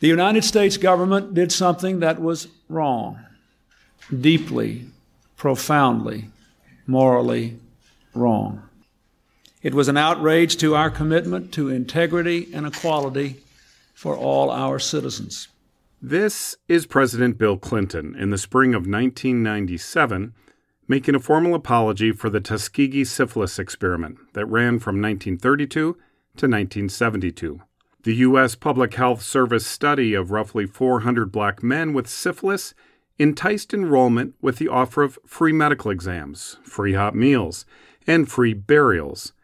The United States government did something that was wrong, deeply, profoundly, morally wrong. It was an outrage to our commitment to integrity and equality for all our citizens. This is President Bill Clinton in the spring of 1997 making a formal apology for the Tuskegee syphilis experiment that ran from 1932 to 1972. The U.S. Public Health Service study of roughly 400 black men with syphilis enticed enrollment with the offer of free medical exams, free hot meals, and free burials.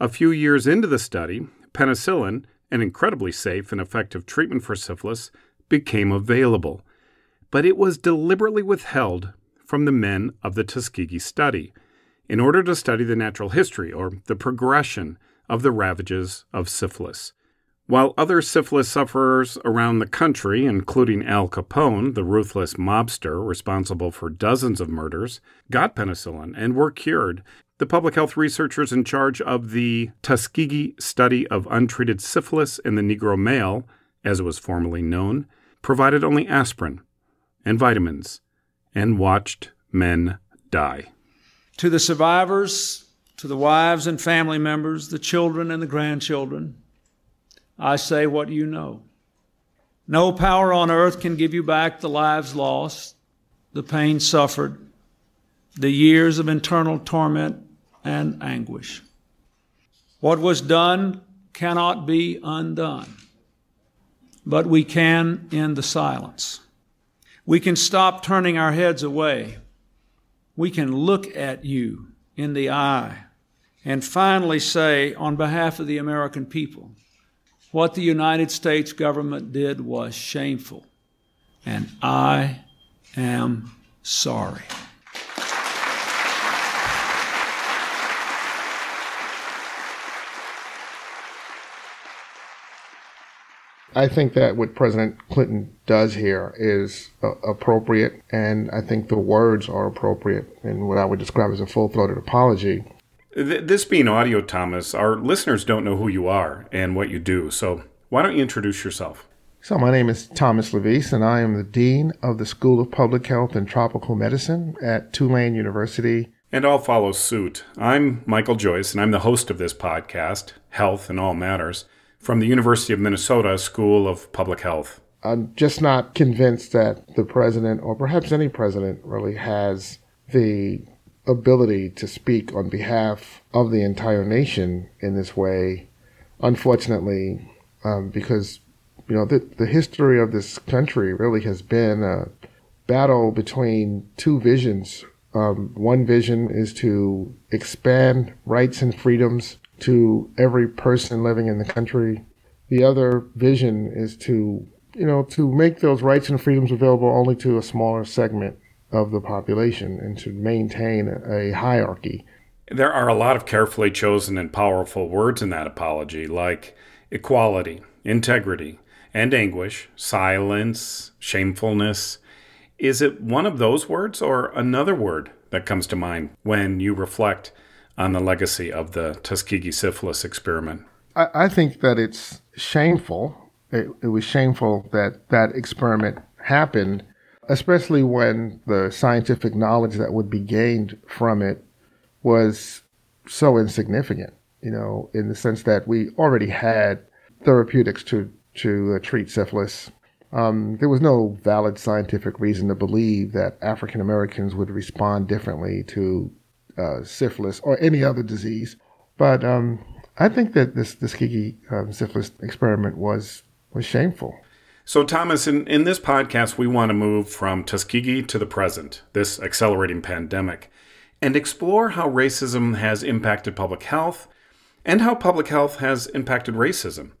A few years into the study, penicillin, an incredibly safe and effective treatment for syphilis, became available. But it was deliberately withheld from the men of the Tuskegee study in order to study the natural history or the progression of the ravages of syphilis. While other syphilis sufferers around the country, including Al Capone, the ruthless mobster responsible for dozens of murders, got penicillin and were cured, the public health researchers in charge of the Tuskegee study of untreated syphilis in the Negro male, as it was formerly known, provided only aspirin and vitamins and watched men die. To the survivors, to the wives and family members, the children and the grandchildren, I say what you know. No power on earth can give you back the lives lost, the pain suffered, the years of internal torment and anguish. What was done cannot be undone, but we can end the silence. We can stop turning our heads away. We can look at you in the eye and finally say, on behalf of the American people, what the United States government did was shameful, and I am sorry. I think that what President Clinton does here is uh, appropriate, and I think the words are appropriate in what I would describe as a full throated apology. This being audio, Thomas, our listeners don't know who you are and what you do. So why don't you introduce yourself? So, my name is Thomas LaVeist, and I am the Dean of the School of Public Health and Tropical Medicine at Tulane University. And I'll follow suit. I'm Michael Joyce, and I'm the host of this podcast, Health in All Matters, from the University of Minnesota School of Public Health. I'm just not convinced that the president, or perhaps any president, really has the ability to speak on behalf of the entire nation in this way, unfortunately, um, because you know the the history of this country really has been a battle between two visions. Um, one vision is to expand rights and freedoms to every person living in the country. The other vision is to you know to make those rights and freedoms available only to a smaller segment of the population and to maintain a hierarchy. There are a lot of carefully chosen and powerful words in that apology, like equality, integrity, and anguish, silence, shamefulness. Is it one of those words or another word that comes to mind when you reflect on the legacy of the Tuskegee syphilis experiment? I, I think that it's shameful. It, it was shameful that that experiment happened especially when the scientific knowledge that would be gained from it was so insignificant, you know, in the sense that we already had therapeutics to, to uh, treat syphilis. Um, there was no valid scientific reason to believe that African Americans would respond differently to uh, syphilis or any other disease. But um, I think that this, this Tuskegee um, syphilis experiment was, was shameful. So, Thomas, in, in this podcast, we want to move from Tuskegee to the present, this accelerating pandemic, and explore how racism has impacted public health and how public health has impacted racism.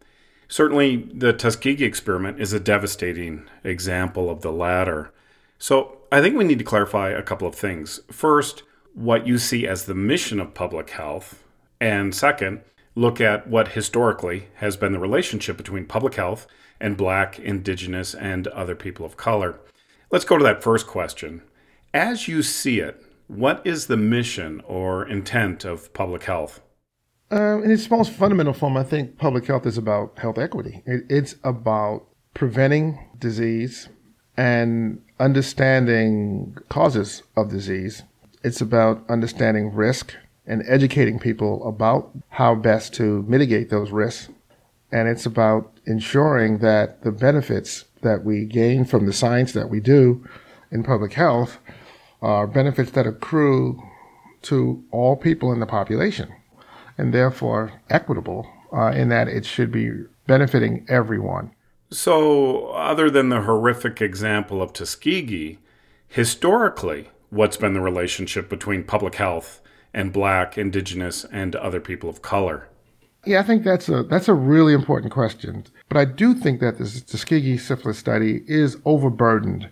Certainly, the Tuskegee experiment is a devastating example of the latter. So, I think we need to clarify a couple of things. First, what you see as the mission of public health, and second, look at what historically has been the relationship between public health and black, indigenous, and other people of color. Let's go to that first question. As you see it, what is the mission or intent of public health? Uh, in its most fundamental form, I think public health is about health equity. It, it's about preventing disease and understanding causes of disease. It's about understanding risk and educating people about how best to mitigate those risks. And it's about ensuring that the benefits that we gain from the science that we do in public health are benefits that accrue to all people in the population and therefore equitable uh, in that it should be benefiting everyone. So, other than the horrific example of Tuskegee, historically, what's been the relationship between public health and black, indigenous, and other people of color? Yeah, I think that's a that's a really important question. But I do think that this Tuskegee syphilis study is overburdened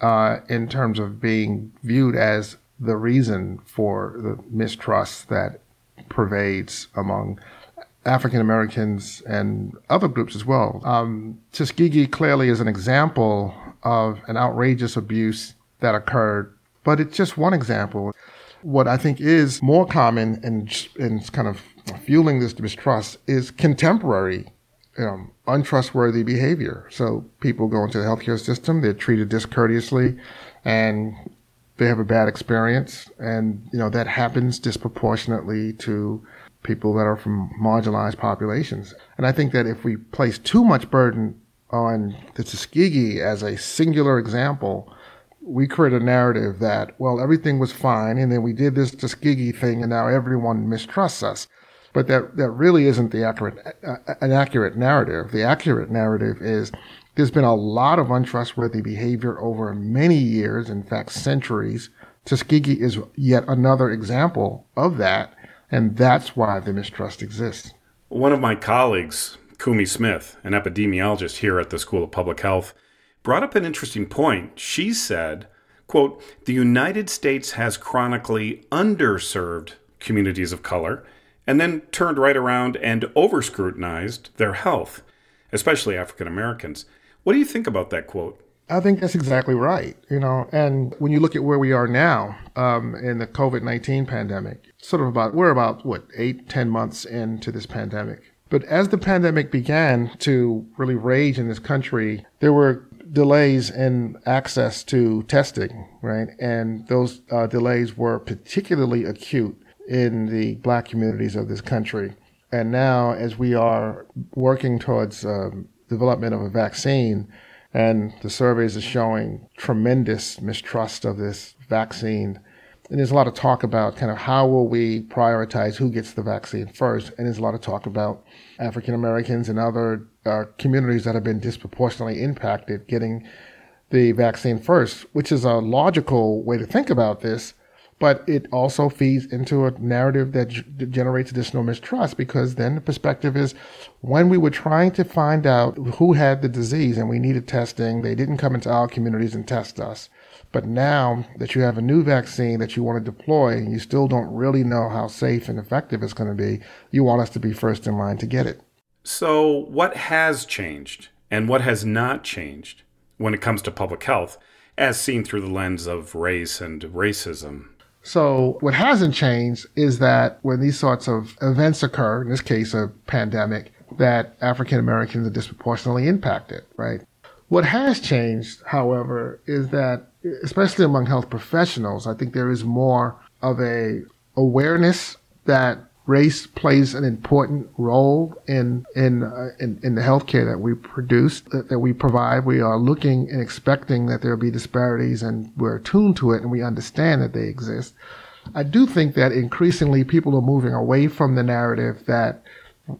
uh, in terms of being viewed as the reason for the mistrust that pervades among African Americans and other groups as well. Um, Tuskegee clearly is an example of an outrageous abuse that occurred, but it's just one example. What I think is more common and and kind of fueling this mistrust is contemporary um, untrustworthy behavior. So people go into the healthcare system, they're treated discourteously, and they have a bad experience, and you know that happens disproportionately to people that are from marginalized populations. And I think that if we place too much burden on the Tuskegee as a singular example, we create a narrative that, well, everything was fine, and then we did this Tuskegee thing, and now everyone mistrusts us. But that, that really isn't the accurate, uh, an accurate narrative. The accurate narrative is there's been a lot of untrustworthy behavior over many years, in fact, centuries. Tuskegee is yet another example of that. And that's why the mistrust exists. One of my colleagues, Kumi Smith, an epidemiologist here at the School of Public Health, brought up an interesting point. She said, quote, the United States has chronically underserved communities of color and then turned right around and over scrutinized their health, especially African Americans. What do you think about that quote? I think that's exactly right. You know, and when you look at where we are now um, in the COVID 19 pandemic, sort of about, we're about, what, eight, ten months into this pandemic. But as the pandemic began to really rage in this country, there were delays in access to testing, right? And those uh, delays were particularly acute in the black communities of this country. And now, as we are working towards um, development of a vaccine, and the surveys are showing tremendous mistrust of this vaccine. And there's a lot of talk about kind of how will we prioritize who gets the vaccine first. And there's a lot of talk about African Americans and other uh, communities that have been disproportionately impacted getting the vaccine first, which is a logical way to think about this but it also feeds into a narrative that g- generates additional mistrust because then the perspective is when we were trying to find out who had the disease and we needed testing, they didn't come into our communities and test us. But now that you have a new vaccine that you want to deploy and you still don't really know how safe and effective it's going to be, you want us to be first in line to get it. So, what has changed and what has not changed when it comes to public health, as seen through the lens of race and racism? So what hasn't changed is that when these sorts of events occur, in this case a pandemic, that African Americans are disproportionately impacted, right? What has changed, however, is that especially among health professionals, I think there is more of a awareness that race plays an important role in in uh, in, in, the healthcare that we produce that, that we provide. We are looking and expecting that there will be disparities, and we're attuned to it, and we understand that they exist. I do think that increasingly people are moving away from the narrative that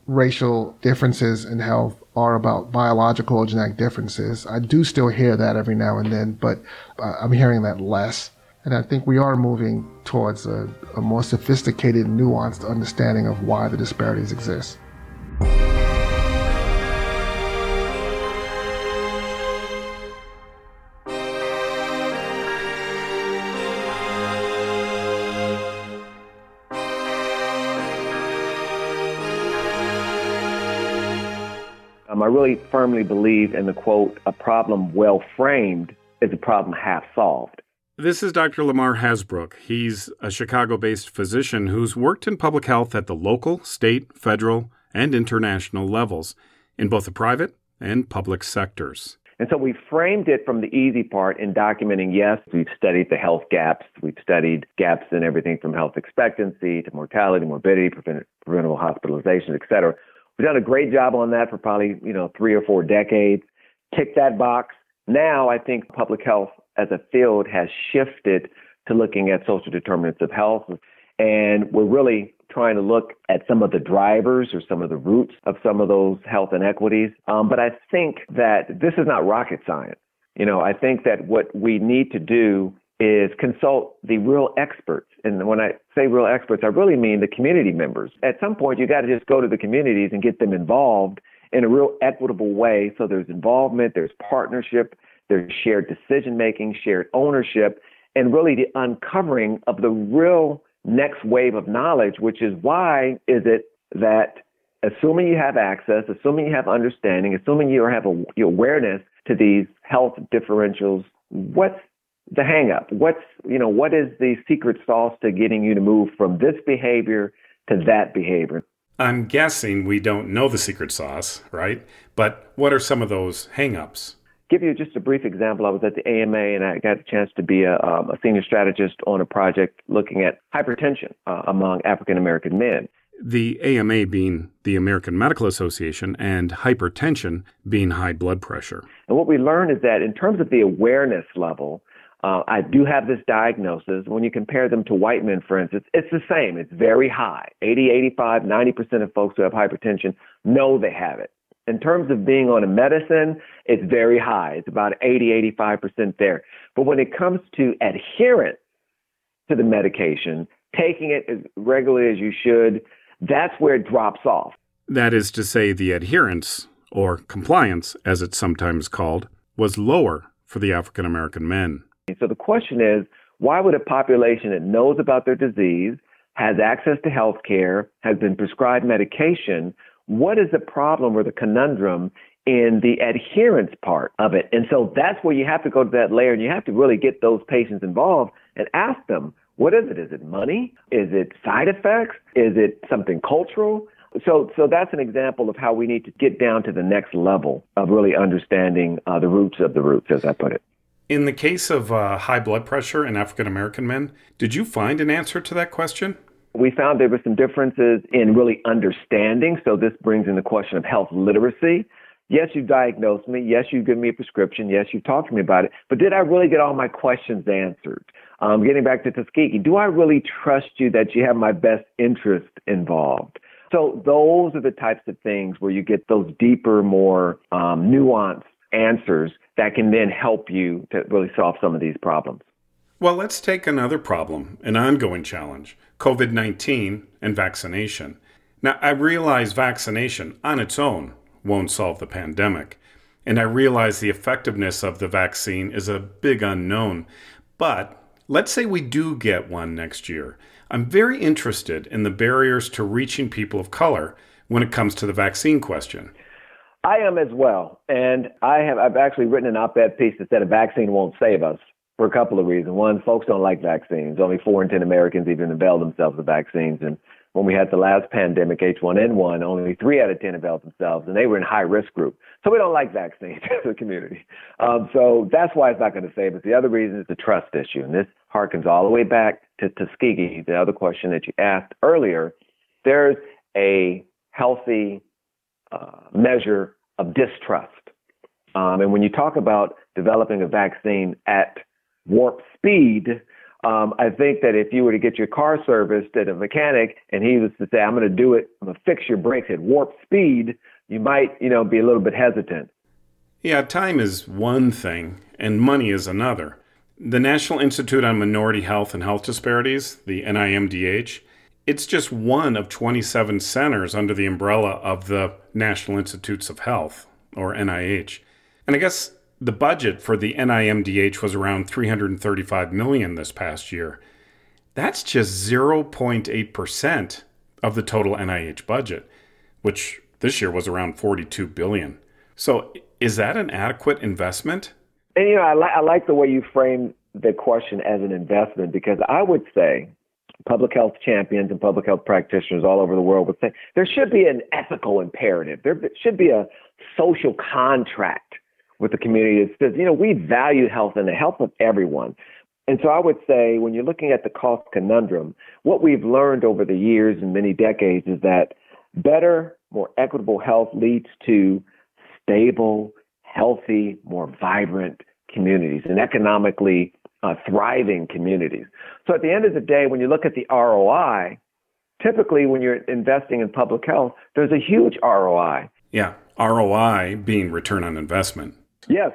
racial differences in health are about biological or genetic differences. I do still hear that every now and then, but uh, I'm hearing that less. And I think we are moving towards a, a more sophisticated, nuanced understanding of why the disparities exist. Um, I really firmly believe in the quote, a problem well framed is a problem half solved. This is Dr. Lamar Hasbrouck. He's a Chicago based physician who's worked in public health at the local, state, federal, and international levels in both the private and public sectors. And so we framed it from the easy part in documenting yes, we've studied the health gaps. We've studied gaps in everything from health expectancy to mortality, morbidity, preventable hospitalization, et cetera. We've done a great job on that for probably, you know, three or four decades. Tick that box. Now I think public health as a field has shifted to looking at social determinants of health. And we're really trying to look at some of the drivers or some of the roots of some of those health inequities. Um, but I think that this is not rocket science. You know, I think that what we need to do is consult the real experts. And when I say real experts, I really mean the community members. At some point, you got to just go to the communities and get them involved in a real equitable way. So there's involvement, there's partnership, there's shared decision making, shared ownership, and really the uncovering of the real next wave of knowledge, which is why is it that assuming you have access, assuming you have understanding, assuming you have a, awareness to these health differentials, what's the hangup? What's you know what is the secret sauce to getting you to move from this behavior to that behavior? I'm guessing we don't know the secret sauce, right? But what are some of those hangups? Give you just a brief example. I was at the AMA and I got a chance to be a, um, a senior strategist on a project looking at hypertension uh, among African American men. The AMA being the American Medical Association and hypertension being high blood pressure. And what we learned is that in terms of the awareness level, uh, I do have this diagnosis. When you compare them to white men, for instance, it's the same. It's very high. 80, 85, 90% of folks who have hypertension know they have it in terms of being on a medicine, it's very high. It's about 80, 85% there. But when it comes to adherence to the medication, taking it as regularly as you should, that's where it drops off. That is to say, the adherence, or compliance as it's sometimes called, was lower for the African American men. So the question is why would a population that knows about their disease, has access to health care, has been prescribed medication, what is the problem or the conundrum in the adherence part of it? And so that's where you have to go to that layer and you have to really get those patients involved and ask them, what is it? Is it money? Is it side effects? Is it something cultural? So, so that's an example of how we need to get down to the next level of really understanding uh, the roots of the roots, as I put it. In the case of uh, high blood pressure in African American men, did you find an answer to that question? We found there were some differences in really understanding. So this brings in the question of health literacy. Yes, you diagnosed me. Yes, you give me a prescription. Yes, you talked to me about it. But did I really get all my questions answered? Um, getting back to Tuskegee, do I really trust you that you have my best interest involved? So those are the types of things where you get those deeper, more um, nuanced answers that can then help you to really solve some of these problems. Well, let's take another problem, an ongoing challenge COVID 19 and vaccination. Now, I realize vaccination on its own won't solve the pandemic, and I realize the effectiveness of the vaccine is a big unknown. But let's say we do get one next year. I'm very interested in the barriers to reaching people of color when it comes to the vaccine question. I am as well. And I have I've actually written an op-ed piece that said a vaccine won't save us for a couple of reasons. One, folks don't like vaccines. Only four in 10 Americans even avail themselves of vaccines. And when we had the last pandemic, H1N1, only three out of 10 availed themselves, and they were in high risk group. So we don't like vaccines as a community. Um, so that's why it's not going to save us. The other reason is the trust issue. And this harkens all the way back to Tuskegee, the other question that you asked earlier. There's a healthy uh, measure of distrust. Um, and when you talk about developing a vaccine at warp speed, um, I think that if you were to get your car serviced at a mechanic and he was to say, I'm going to do it, I'm going to fix your brakes at warp speed, you might, you know, be a little bit hesitant. Yeah, time is one thing and money is another. The National Institute on Minority Health and Health Disparities, the NIMDH, it's just one of 27 centers under the umbrella of the National Institutes of Health, or NIH. And I guess the budget for the NIMDH was around 335 million this past year. That's just 0.8% of the total NIH budget, which this year was around 42 billion. So, is that an adequate investment? And you know, I, li- I like the way you frame the question as an investment because I would say public health champions and public health practitioners all over the world would say there should be an ethical imperative. There should be a social contract with the community that says, you know, we value health and the health of everyone. And so I would say when you're looking at the cost conundrum, what we've learned over the years and many decades is that better, more equitable health leads to stable, healthy, more vibrant communities and economically uh, thriving communities. So at the end of the day, when you look at the ROI, typically when you're investing in public health, there's a huge ROI. Yeah, ROI being return on investment. Yes.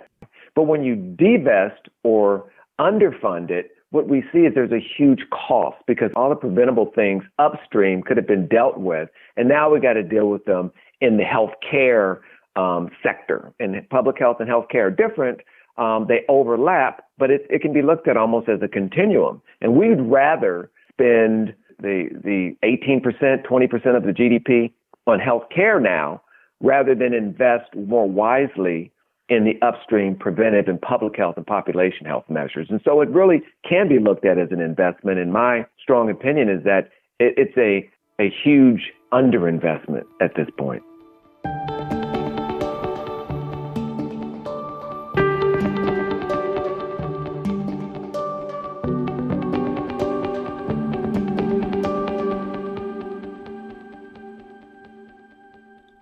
But when you divest or underfund it, what we see is there's a huge cost because all the preventable things upstream could have been dealt with. And now we got to deal with them in the healthcare um, sector. And public health and healthcare are different. Um, they overlap, but it, it can be looked at almost as a continuum. And we'd rather spend the, the 18%, 20% of the GDP on healthcare now rather than invest more wisely in the upstream preventive and public health and population health measures. And so it really can be looked at as an investment. And my strong opinion is that it, it's a, a huge underinvestment at this point.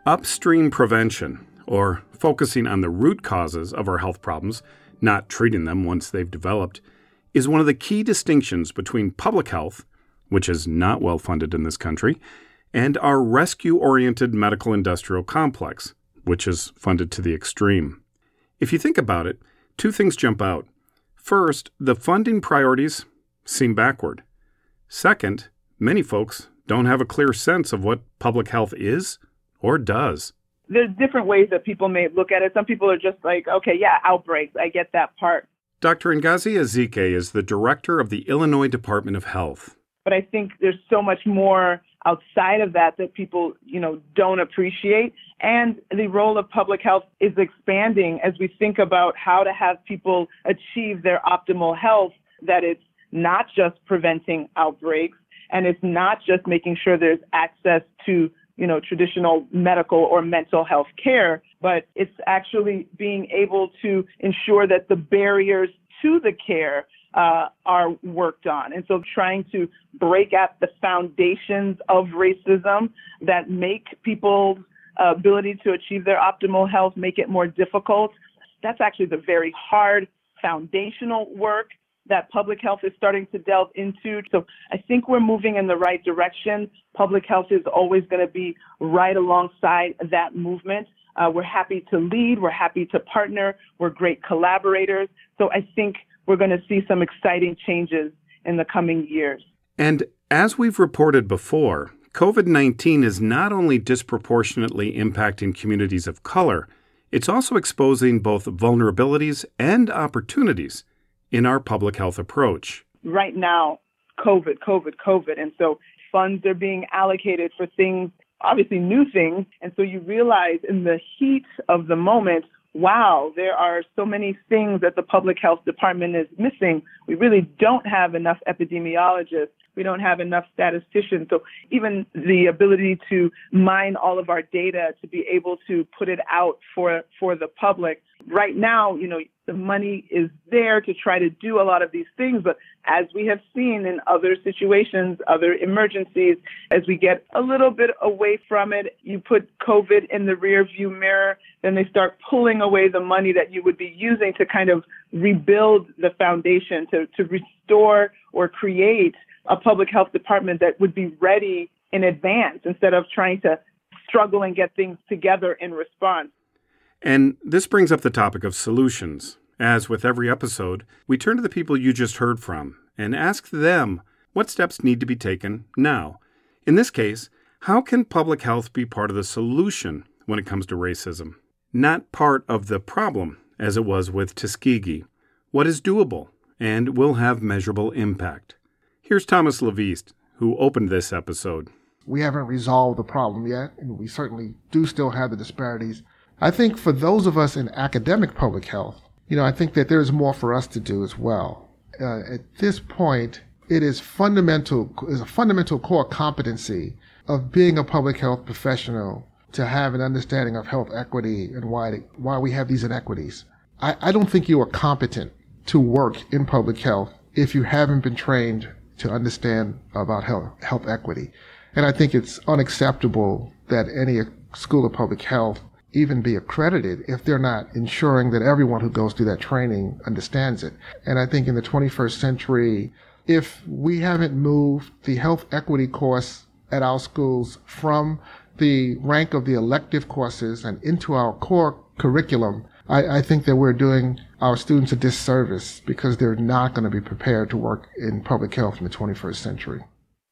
Upstream prevention, or focusing on the root causes of our health problems, not treating them once they've developed, is one of the key distinctions between public health, which is not well funded in this country, and our rescue oriented medical industrial complex, which is funded to the extreme. If you think about it, two things jump out. First, the funding priorities seem backward. Second, many folks don't have a clear sense of what public health is or does? There's different ways that people may look at it. Some people are just like, okay, yeah, outbreaks. I get that part. Dr. Ngozi Ezike is the director of the Illinois Department of Health. But I think there's so much more outside of that that people, you know, don't appreciate. And the role of public health is expanding as we think about how to have people achieve their optimal health, that it's not just preventing outbreaks and it's not just making sure there's access to you know, traditional medical or mental health care, but it's actually being able to ensure that the barriers to the care uh, are worked on. And so trying to break up the foundations of racism that make people's ability to achieve their optimal health, make it more difficult. That's actually the very hard foundational work that public health is starting to delve into. So I think we're moving in the right direction. Public health is always going to be right alongside that movement. Uh, we're happy to lead. We're happy to partner. We're great collaborators. So I think we're going to see some exciting changes in the coming years. And as we've reported before, COVID 19 is not only disproportionately impacting communities of color, it's also exposing both vulnerabilities and opportunities in our public health approach. Right now, COVID, COVID, COVID. And so funds are being allocated for things, obviously new things. And so you realize in the heat of the moment, wow, there are so many things that the public health department is missing. We really don't have enough epidemiologists. We don't have enough statisticians. So even the ability to mine all of our data to be able to put it out for, for the public. Right now, you know, the money is there to try to do a lot of these things. But as we have seen in other situations, other emergencies, as we get a little bit away from it, you put COVID in the rear view mirror, then they start pulling away the money that you would be using to kind of rebuild the foundation, to, to restore or create a public health department that would be ready in advance instead of trying to struggle and get things together in response. And this brings up the topic of solutions. As with every episode, we turn to the people you just heard from and ask them what steps need to be taken now. In this case, how can public health be part of the solution when it comes to racism? Not part of the problem, as it was with Tuskegee. What is doable and will have measurable impact? Here's Thomas LaVeist, who opened this episode. We haven't resolved the problem yet, and we certainly do still have the disparities. I think for those of us in academic public health, you know, I think that there's more for us to do as well. Uh, at this point, it is fundamental, is a fundamental core competency of being a public health professional to have an understanding of health equity and why why we have these inequities. I, I don't think you are competent to work in public health if you haven't been trained to understand about health, health equity. And I think it's unacceptable that any school of public health even be accredited if they're not ensuring that everyone who goes through that training understands it. And I think in the 21st century, if we haven't moved the health equity course at our schools from the rank of the elective courses and into our core curriculum, I, I think that we're doing our students a disservice because they're not going to be prepared to work in public health in the 21st century.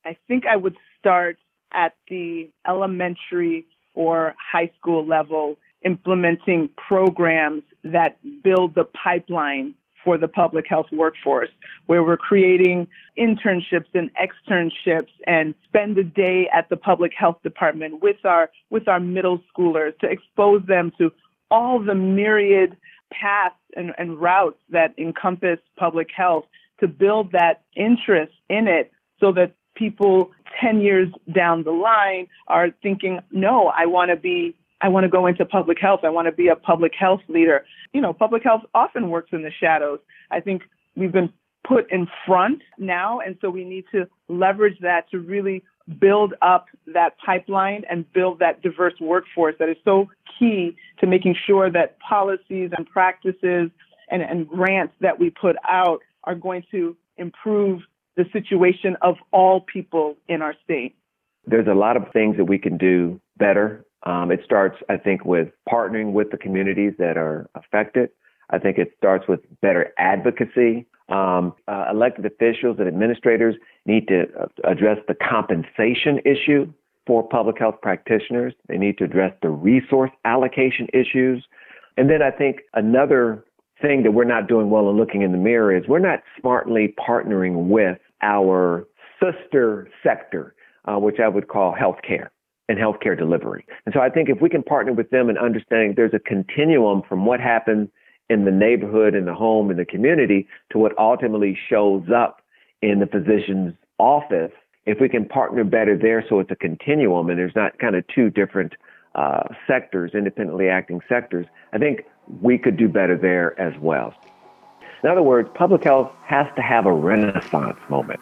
I think I would start at the elementary or high school level implementing programs that build the pipeline for the public health workforce, where we're creating internships and externships and spend a day at the public health department with our with our middle schoolers to expose them to all the myriad paths and, and routes that encompass public health to build that interest in it so that people 10 years down the line are thinking, no, I want to be, I want to go into public health. I want to be a public health leader. You know, public health often works in the shadows. I think we've been put in front now, and so we need to leverage that to really build up that pipeline and build that diverse workforce that is so key to making sure that policies and practices and, and grants that we put out are going to improve the situation of all people in our state? There's a lot of things that we can do better. Um, it starts, I think, with partnering with the communities that are affected. I think it starts with better advocacy. Um, uh, elected officials and administrators need to uh, address the compensation issue for public health practitioners. They need to address the resource allocation issues. And then I think another thing that we're not doing well in looking in the mirror is we're not smartly partnering with our sister sector, uh, which I would call healthcare and healthcare delivery. And so I think if we can partner with them in understanding there's a continuum from what happens in the neighborhood, in the home, in the community to what ultimately shows up in the physician's office, if we can partner better there so it's a continuum and there's not kind of two different uh, sectors, independently acting sectors, I think we could do better there as well. In other words, public health has to have a renaissance moment.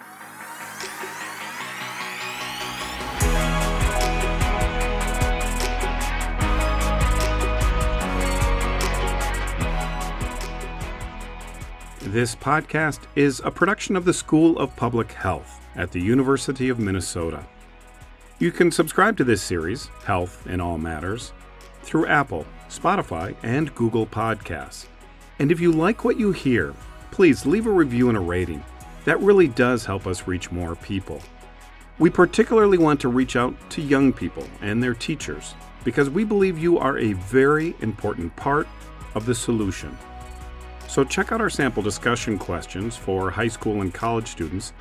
This podcast is a production of the School of Public Health at the University of Minnesota. You can subscribe to this series, Health in All Matters, through Apple, Spotify, and Google Podcasts. And if you like what you hear, please leave a review and a rating. That really does help us reach more people. We particularly want to reach out to young people and their teachers because we believe you are a very important part of the solution. So check out our sample discussion questions for high school and college students.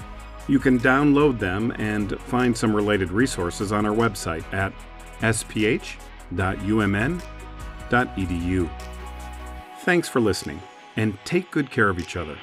You can download them and find some related resources on our website at sph.umn.edu. Thanks for listening, and take good care of each other.